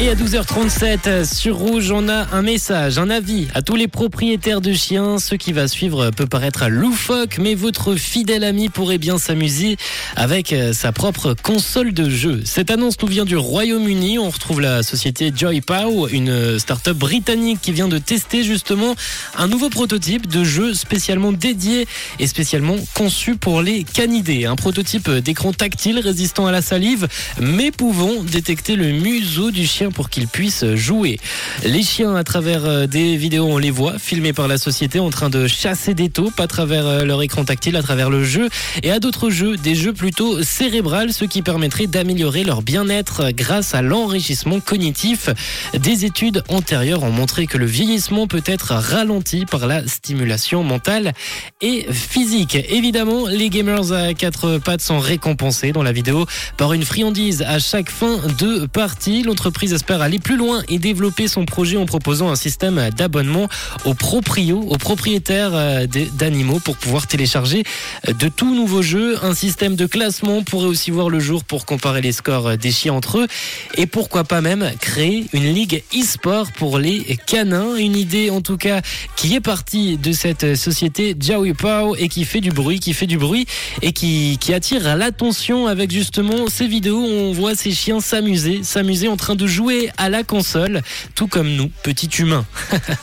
Et à 12h37 sur Rouge, on a un message, un avis à tous les propriétaires de chiens. Ce qui va suivre peut paraître loufoque, mais votre fidèle ami pourrait bien s'amuser avec euh, sa propre console de jeu. Cette annonce nous vient du Royaume-Uni. On retrouve la société Joypow, une start-up britannique qui vient de tester justement un nouveau prototype de jeu spécialement dédié et spécialement conçu pour les canidés. Un prototype d'écran tactile résistant à la salive, mais pouvant détecter le museau du chien pour qu'ils puissent jouer. Les chiens, à travers euh, des vidéos, on les voit filmés par la société en train de chasser des taupes à travers euh, leur écran tactile, à travers le jeu et à d'autres jeux, des jeux plutôt cérébrales, ce qui permettrait d'améliorer leur bien-être grâce à l'enrichissement cognitif. Des études antérieures ont montré que le vieillissement peut être ralenti par la stimulation mentale et physique. Évidemment, les gamers à quatre pattes sont récompensés dans la vidéo par une friandise à chaque fin de partie. L'entreprise espère aller plus loin et développer son projet en proposant un système d'abonnement aux proprios, aux propriétaires euh, d'animaux pour pouvoir télécharger euh, de tout nouveaux jeux. Un système de classement pourrait aussi voir le jour pour comparer les scores des chiens entre eux et pourquoi pas même créer une ligue e-sport pour les canins. Une idée en tout cas qui est partie de cette société Joey Pow et qui fait du bruit, qui fait du bruit et qui, qui attire l'attention avec justement ces vidéos où on voit ces chiens s'amuser, s'amuser en train de à la console, tout comme nous, petits humains.